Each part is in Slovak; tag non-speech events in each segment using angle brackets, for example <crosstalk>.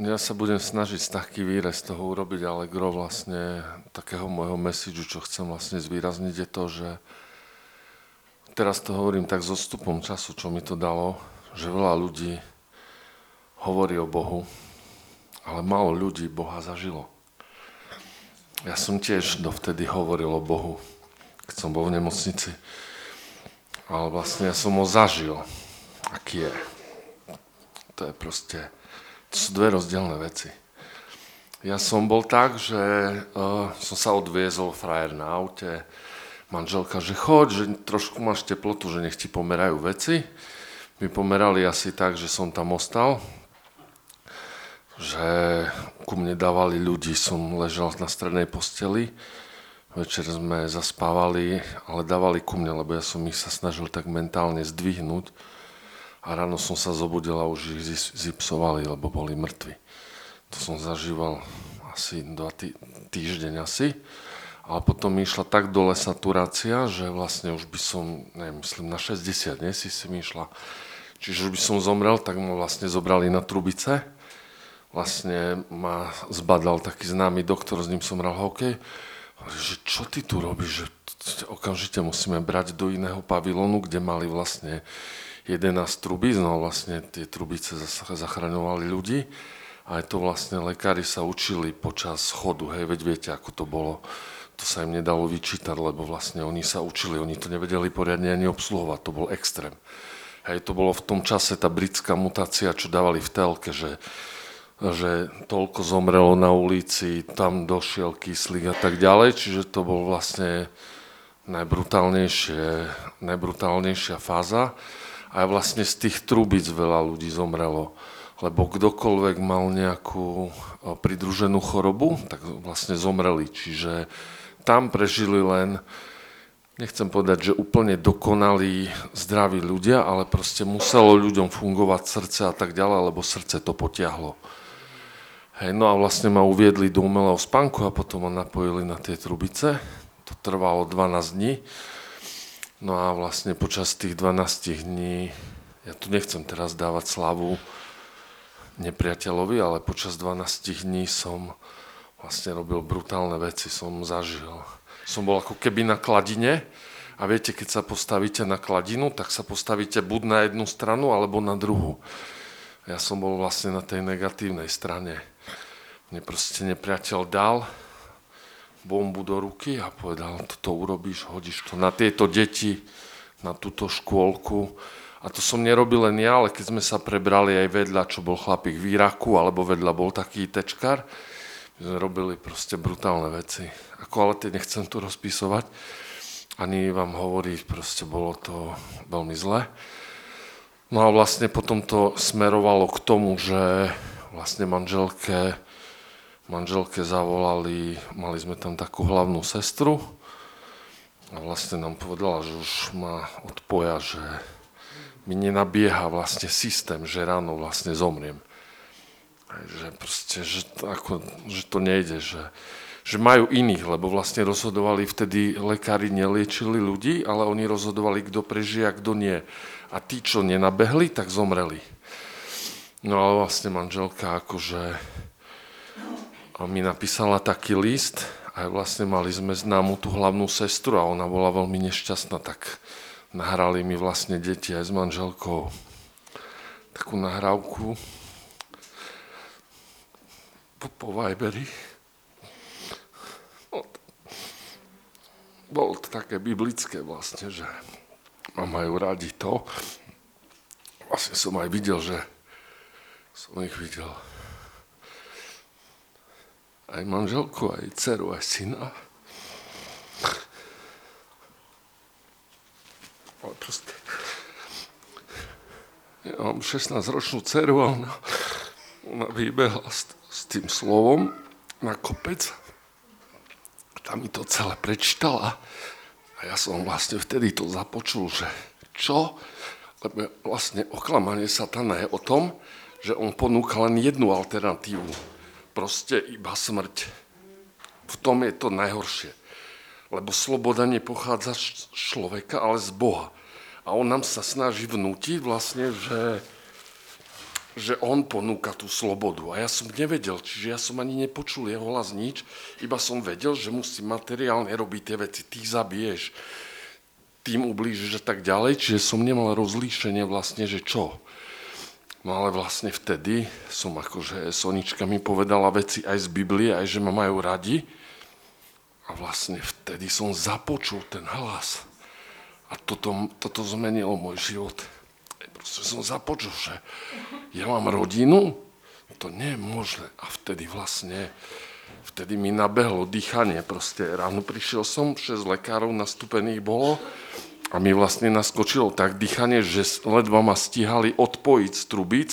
Ja sa budem snažiť taký výrez toho urobiť, ale gro vlastne takého môjho messageu, čo chcem vlastne zvýrazniť, je to, že teraz to hovorím tak so stupom času, čo mi to dalo, že veľa ľudí hovorí o Bohu, ale málo ľudí Boha zažilo. Ja som tiež dovtedy hovoril o Bohu, keď som bol v nemocnici. Ale vlastne ja som ho zažil, aký je. To je proste to sú dve rozdielne veci. Ja som bol tak, že uh, som sa odviezol frajer na aute, manželka, že choď, že trošku máš teplotu, že nech ti pomerajú veci. My pomerali asi tak, že som tam ostal, že ku mne dávali ľudí, som ležal na strednej posteli, večer sme zaspávali, ale dávali ku mne, lebo ja som ich sa snažil tak mentálne zdvihnúť, a ráno som sa zobudil a už ich zipsovali, lebo boli mŕtvi. To som zažíval asi dva tý, týždeň asi. Ale potom mi išla tak dole saturácia, že vlastne už by som, neviem, myslím na 60, nie si si mi išla. Čiže už by som zomrel, tak ma vlastne zobrali na trubice. Vlastne ma zbadal taký známy doktor, s ním som hral hokej. Hovorí, že čo ty tu robíš, že okamžite musíme brať do iného pavilonu, kde mali vlastne 11 trubíc, no vlastne tie trubice zachraňovali ľudí. Aj to vlastne lekári sa učili počas chodu, hej, veď viete, ako to bolo. To sa im nedalo vyčítať, lebo vlastne oni sa učili, oni to nevedeli poriadne ani obsluhovať, to bol extrém. Hej, to bolo v tom čase tá britská mutácia, čo dávali v telke, že, že toľko zomrelo na ulici, tam došiel kyslík a tak ďalej, čiže to bol vlastne najbrutálnejšia fáza a vlastne z tých trúbic veľa ľudí zomrelo. Lebo kdokoľvek mal nejakú pridruženú chorobu, tak vlastne zomreli. Čiže tam prežili len, nechcem povedať, že úplne dokonalí, zdraví ľudia, ale proste muselo ľuďom fungovať srdce a tak ďalej, lebo srdce to potiahlo. Hej, no a vlastne ma uviedli do umelého spánku a potom ma napojili na tie trubice. To trvalo 12 dní. No a vlastne počas tých 12 dní, ja tu nechcem teraz dávať slavu nepriateľovi, ale počas 12 dní som vlastne robil brutálne veci, som zažil. Som bol ako keby na kladine a viete, keď sa postavíte na kladinu, tak sa postavíte buď na jednu stranu, alebo na druhú. Ja som bol vlastne na tej negatívnej strane. Mne proste nepriateľ dal bombu do ruky a povedal, toto urobíš, hodíš to na tieto deti, na túto škôlku. A to som nerobil len ja, ale keď sme sa prebrali aj vedľa, čo bol chlapík v Iraku, alebo vedľa bol taký tečkar, my sme robili proste brutálne veci. Ako ale tie nechcem tu rozpísovať, ani vám hovoriť, proste bolo to veľmi zle. No a vlastne potom to smerovalo k tomu, že vlastne manželke manželke zavolali, mali sme tam takú hlavnú sestru a vlastne nám povedala, že už ma odpoja, že mi nenabieha vlastne systém, že ráno vlastne zomriem. Že proste, že, ako, že to nejde, že, že majú iných, lebo vlastne rozhodovali vtedy, lekári neliečili ľudí, ale oni rozhodovali, kto prežije a kto nie. A tí, čo nenabehli, tak zomreli. No ale vlastne manželka akože mi napísala taký list a vlastne mali sme známu tú hlavnú sestru a ona bola veľmi nešťastná, tak nahrali mi vlastne deti aj s manželkou takú nahrávku po, po Viberi. Bolo to také biblické vlastne, že ma majú radi to. Vlastne som aj videl, že som ich videl aj manželku, aj dceru, aj syna. Ale proste, ja mám 16-ročnú dceru a ona, ona vybehla s, s tým slovom na kopec. Tam mi to celé prečítala a ja som vlastne vtedy to započul, že čo? Lebo vlastne oklamanie satana je o tom, že on ponúka len jednu alternatívu proste iba smrť. V tom je to najhoršie. Lebo sloboda nepochádza z človeka, ale z Boha. A on nám sa snaží vnútiť vlastne, že že on ponúka tú slobodu. A ja som nevedel, čiže ja som ani nepočul jeho hlas nič, iba som vedel, že musí materiálne robiť tie veci. Ty zabiješ, tým ublížiš a tak ďalej, čiže som nemal rozlíšenie vlastne, že čo. No ale vlastne vtedy som akože Sonička mi povedala veci aj z Biblie, aj že ma majú radi. A vlastne vtedy som započul ten hlas. A toto, toto zmenilo môj život proste som započul, že ja mám rodinu, to nie je možné. A vtedy vlastne, vtedy mi nabehlo dýchanie. Proste ráno prišiel som, 6 lekárov nastúpených bolo a mi vlastne naskočilo tak dýchanie, že ledva ma stíhali odpojiť z trubic,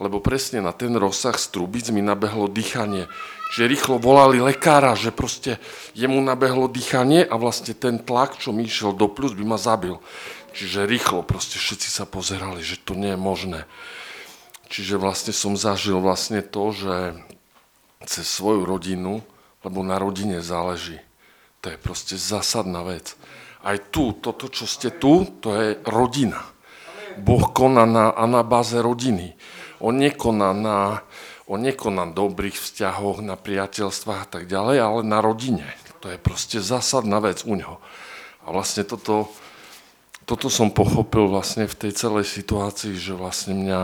lebo presne na ten rozsah z trubic mi nabehlo dýchanie. Čiže rýchlo volali lekára, že proste jemu nabehlo dýchanie a vlastne ten tlak, čo mi išiel do plus, by ma zabil. Čiže rýchlo proste všetci sa pozerali, že to nie je možné. Čiže vlastne som zažil vlastne to, že cez svoju rodinu, lebo na rodine záleží. To je proste zásadná vec. Aj tu, toto, čo ste tu, to je rodina. Boh koná na anabáze rodiny. On nekoná na, on nekoná na dobrých vzťahoch, na priateľstvách a tak ďalej, ale na rodine. To je proste zásadná vec u neho. A vlastne toto, toto som pochopil vlastne v tej celej situácii, že vlastne mňa...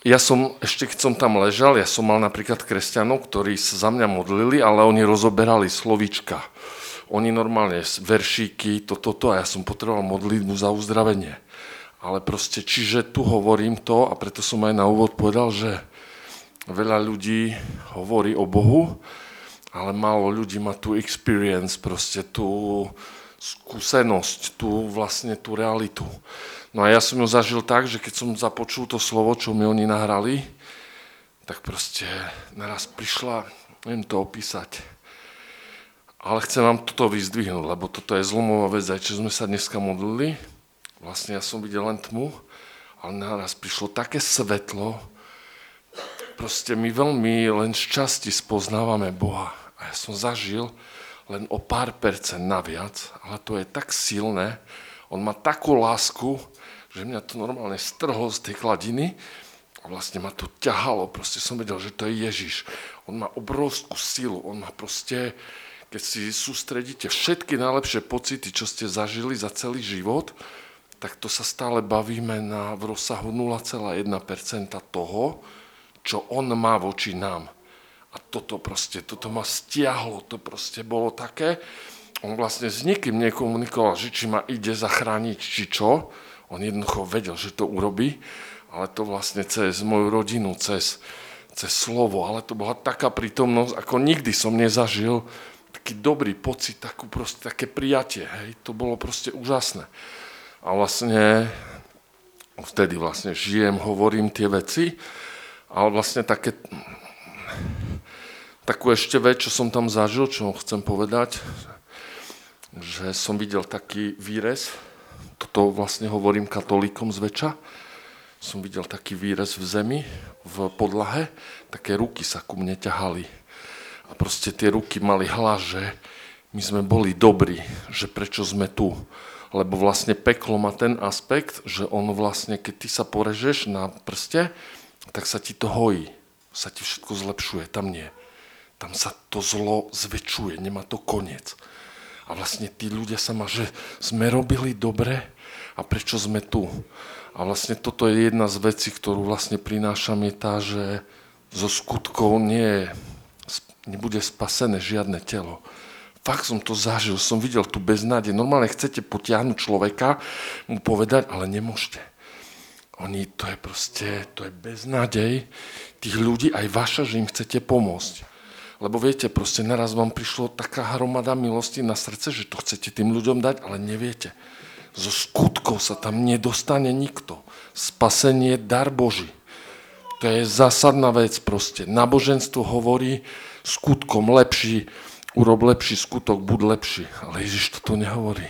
Ja som, ešte keď som tam ležal, ja som mal napríklad kresťanov, ktorí sa za mňa modlili, ale oni rozoberali slovička. Oni normálne veršíky, toto, to, to, a ja som potreboval modlitbu za uzdravenie. Ale proste, čiže tu hovorím to, a preto som aj na úvod povedal, že veľa ľudí hovorí o Bohu, ale málo ľudí má tu experience, proste tu skúsenosť, tú vlastne tú realitu. No a ja som ju zažil tak, že keď som započul to slovo, čo mi oni nahrali, tak proste naraz prišla, neviem to opísať, ale chcem vám toto vyzdvihnúť, lebo toto je zlomová vec, aj čo sme sa dneska modlili. Vlastne ja som videl len tmu, ale naraz prišlo také svetlo, proste my veľmi len z časti spoznávame Boha. A ja som zažil, len o pár percent naviac, ale to je tak silné, on má takú lásku, že mňa to normálne strhlo z tej kladiny a vlastne ma to ťahalo, proste som vedel, že to je Ježiš. On má obrovskú silu, on má proste, keď si sústredíte všetky najlepšie pocity, čo ste zažili za celý život, tak to sa stále bavíme na, v rozsahu 0,1% toho, čo on má voči nám. A toto proste, toto ma stiahlo, to proste bolo také. On vlastne s nikým nekomunikoval, že či ma ide zachrániť, či čo. On jednoducho vedel, že to urobí, ale to vlastne cez moju rodinu, cez, cez slovo, ale to bola taká prítomnosť, ako nikdy som nezažil taký dobrý pocit, takú proste, také prijatie, hej, to bolo proste úžasné. A vlastne vtedy vlastne žijem, hovorím tie veci, ale vlastne také takú ešte vec, čo som tam zažil, čo chcem povedať, že som videl taký výrez, toto vlastne hovorím katolíkom zväčša, som videl taký výrez v zemi, v podlahe, také ruky sa ku mne ťahali. A proste tie ruky mali hlas, že my sme boli dobrí, že prečo sme tu. Lebo vlastne peklo má ten aspekt, že on vlastne, keď ty sa porežeš na prste, tak sa ti to hojí, sa ti všetko zlepšuje, tam nie tam sa to zlo zväčšuje, nemá to koniec. A vlastne tí ľudia sa ma, že sme robili dobre a prečo sme tu. A vlastne toto je jedna z vecí, ktorú vlastne prinášam, je tá, že zo skutkov nie, nebude spasené žiadne telo. Fakt som to zažil, som videl tu beznádej. Normálne chcete potiahnuť človeka, mu povedať, ale nemôžete. Oni, to je proste, to je beznádej tých ľudí, aj vaša, že im chcete pomôcť. Lebo viete, proste naraz vám prišlo taká hromada milosti na srdce, že to chcete tým ľuďom dať, ale neviete. Zo skutkov sa tam nedostane nikto. Spasenie je dar Boží. To je zásadná vec proste. Náboženstvo hovorí skutkom lepší, urob lepší skutok, buď lepší. Ale Ježiš toto nehovorí.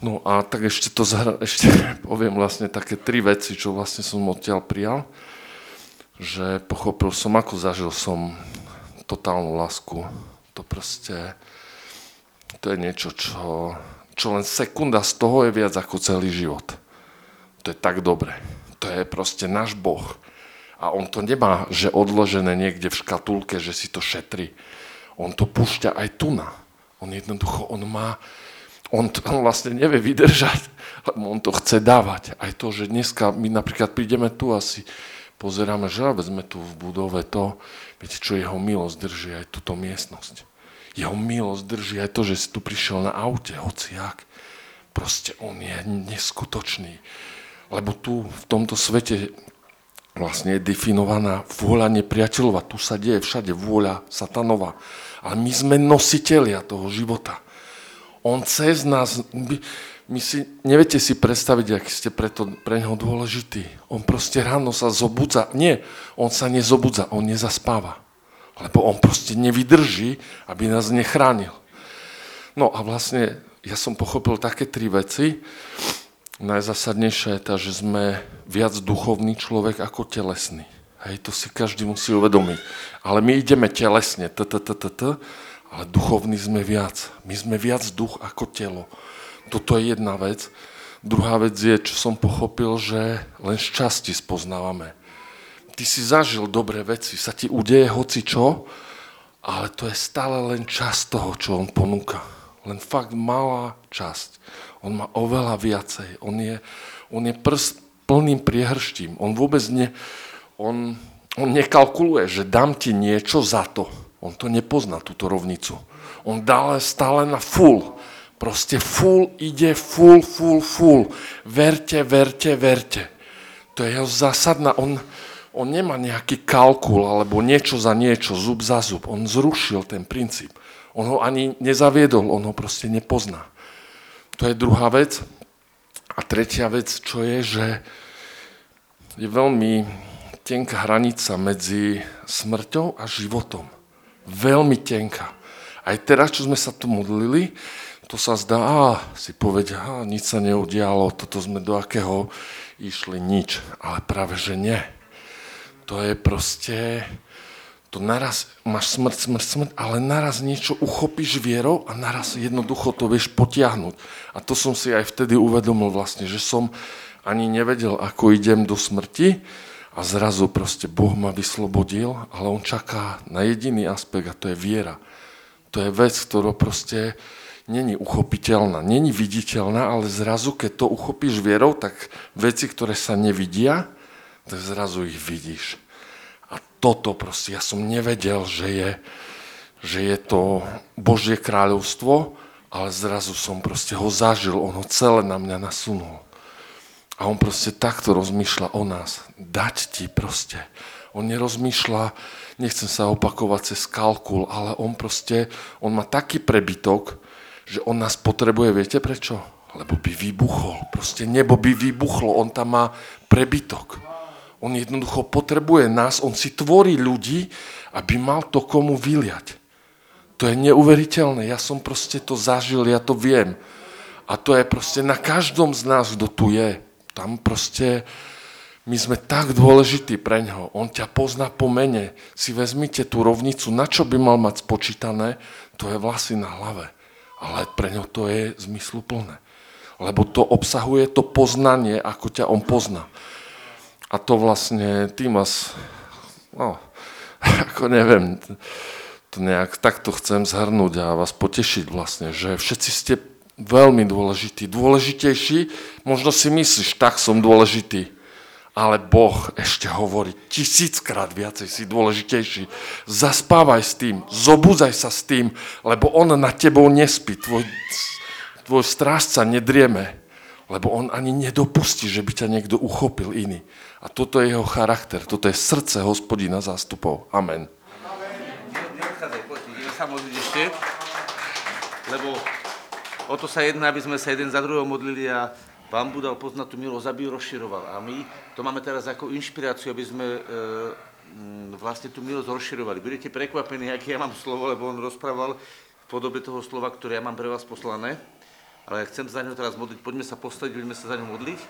No a tak ešte to zahra, ešte <laughs> poviem vlastne také tri veci, čo vlastne som odtiaľ prijal že pochopil som, ako zažil som totálnu lásku. To proste, to je niečo, čo, čo len sekunda z toho je viac ako celý život. To je tak dobre. To je proste náš Boh. A on to nemá, že odložené niekde v škatulke, že si to šetrí. On to púšťa aj tu na. On jednoducho, on má, on, to, on vlastne nevie vydržať, lebo on to chce dávať. Aj to, že dneska my napríklad prídeme tu asi, pozeráme, že sme tu v budove to, viete čo, jeho milosť drží aj túto miestnosť. Jeho milosť drží aj to, že si tu prišiel na aute, hociak. Proste on je neskutočný. Lebo tu v tomto svete vlastne je definovaná vôľa nepriateľova. Tu sa deje všade vôľa satanova. Ale my sme nositeľia toho života. On cez nás, my, my si, neviete si predstaviť, aký ste preto, pre neho dôležitý. On proste ráno sa zobudza. Nie, on sa nezobudza, on nezaspáva. Lebo on proste nevydrží, aby nás nechránil. No a vlastne ja som pochopil také tri veci. Najzásadnejšia je tá, že sme viac duchovný človek ako telesný. Hej, to si každý musí uvedomiť. Ale my ideme telesne, t, t, t, t, t, ale duchovný sme viac. My sme viac duch ako telo. Toto je jedna vec. Druhá vec je, čo som pochopil, že len z časti spoznávame. Ty si zažil dobré veci, sa ti udeje hoci čo, ale to je stále len časť toho, čo on ponúka. Len fakt malá časť. On má oveľa viacej. On je, on je prst plným priehrštím. On vôbec ne, on, on nekalkuluje, že dám ti niečo za to. On to nepozná, túto rovnicu. On dále stále na full. Proste full ide, full, full, full. Verte, verte, verte. To je jeho zásadná. On, on nemá nejaký kalkul alebo niečo za niečo, zub za zub. On zrušil ten princíp. On ho ani nezaviedol, on ho proste nepozná. To je druhá vec. A tretia vec, čo je, že je veľmi tenká hranica medzi smrťou a životom. Veľmi tenká. Aj teraz, čo sme sa tu modlili, to sa zdá, á, si povedia, á, nič sa neudialo, toto sme do akého išli, nič. Ale práve, že nie. To je proste, to naraz máš smrť, smrť, smrť, ale naraz niečo uchopíš vierou a naraz jednoducho to vieš potiahnuť. A to som si aj vtedy uvedomil vlastne, že som ani nevedel, ako idem do smrti a zrazu proste Boh ma vyslobodil, ale on čaká na jediný aspekt a to je viera. To je vec, ktorá proste není uchopiteľná, není viditeľná, ale zrazu, keď to uchopíš vierou, tak veci, ktoré sa nevidia, tak zrazu ich vidíš toto proste, ja som nevedel, že je, že je to Božie kráľovstvo, ale zrazu som proste ho zažil, on ho celé na mňa nasunul. A on proste takto rozmýšľa o nás. Dať ti proste. On nerozmýšľa, nechcem sa opakovať cez kalkul, ale on proste, on má taký prebytok, že on nás potrebuje, viete prečo? Lebo by vybuchol. Proste nebo by vybuchlo, on tam má prebytok. On jednoducho potrebuje nás, on si tvorí ľudí, aby mal to komu vyliať. To je neuveriteľné, ja som proste to zažil, ja to viem. A to je proste na každom z nás, kto tu je. Tam proste, my sme tak dôležití pre ňo. On ťa pozná po mene. Si vezmite tú rovnicu, na čo by mal mať spočítané, to je vlasy na hlave. Ale pre ňo to je zmysluplné. Lebo to obsahuje to poznanie, ako ťa on pozná. A to vlastne tým vás, no, <laughs> ako neviem, to nejak takto chcem zhrnúť a vás potešiť vlastne, že všetci ste veľmi dôležití, dôležitejší, možno si myslíš, tak som dôležitý, ale Boh ešte hovorí tisíckrát viacej si dôležitejší. Zaspávaj s tým, zobúzaj sa s tým, lebo on na tebou nespí, tvoj, tvoj strážca nedrieme, lebo on ani nedopustí, že by ťa niekto uchopil iný. A toto je jeho charakter, toto je srdce hospodina zástupov. Amen. Ešte, lebo o to sa jedná, aby sme sa jeden za druhého modlili a Pán Budal poznať tú milosť, aby ju rozširoval. A my to máme teraz ako inšpiráciu, aby sme e, vlastne tú milosť rozširovali. Budete prekvapení, aké ja mám slovo, lebo on rozprával v podobe toho slova, ktoré ja mám pre vás poslané. Ale ja chcem za ňo teraz modliť. Poďme sa postaviť, budeme sa za ňo modliť.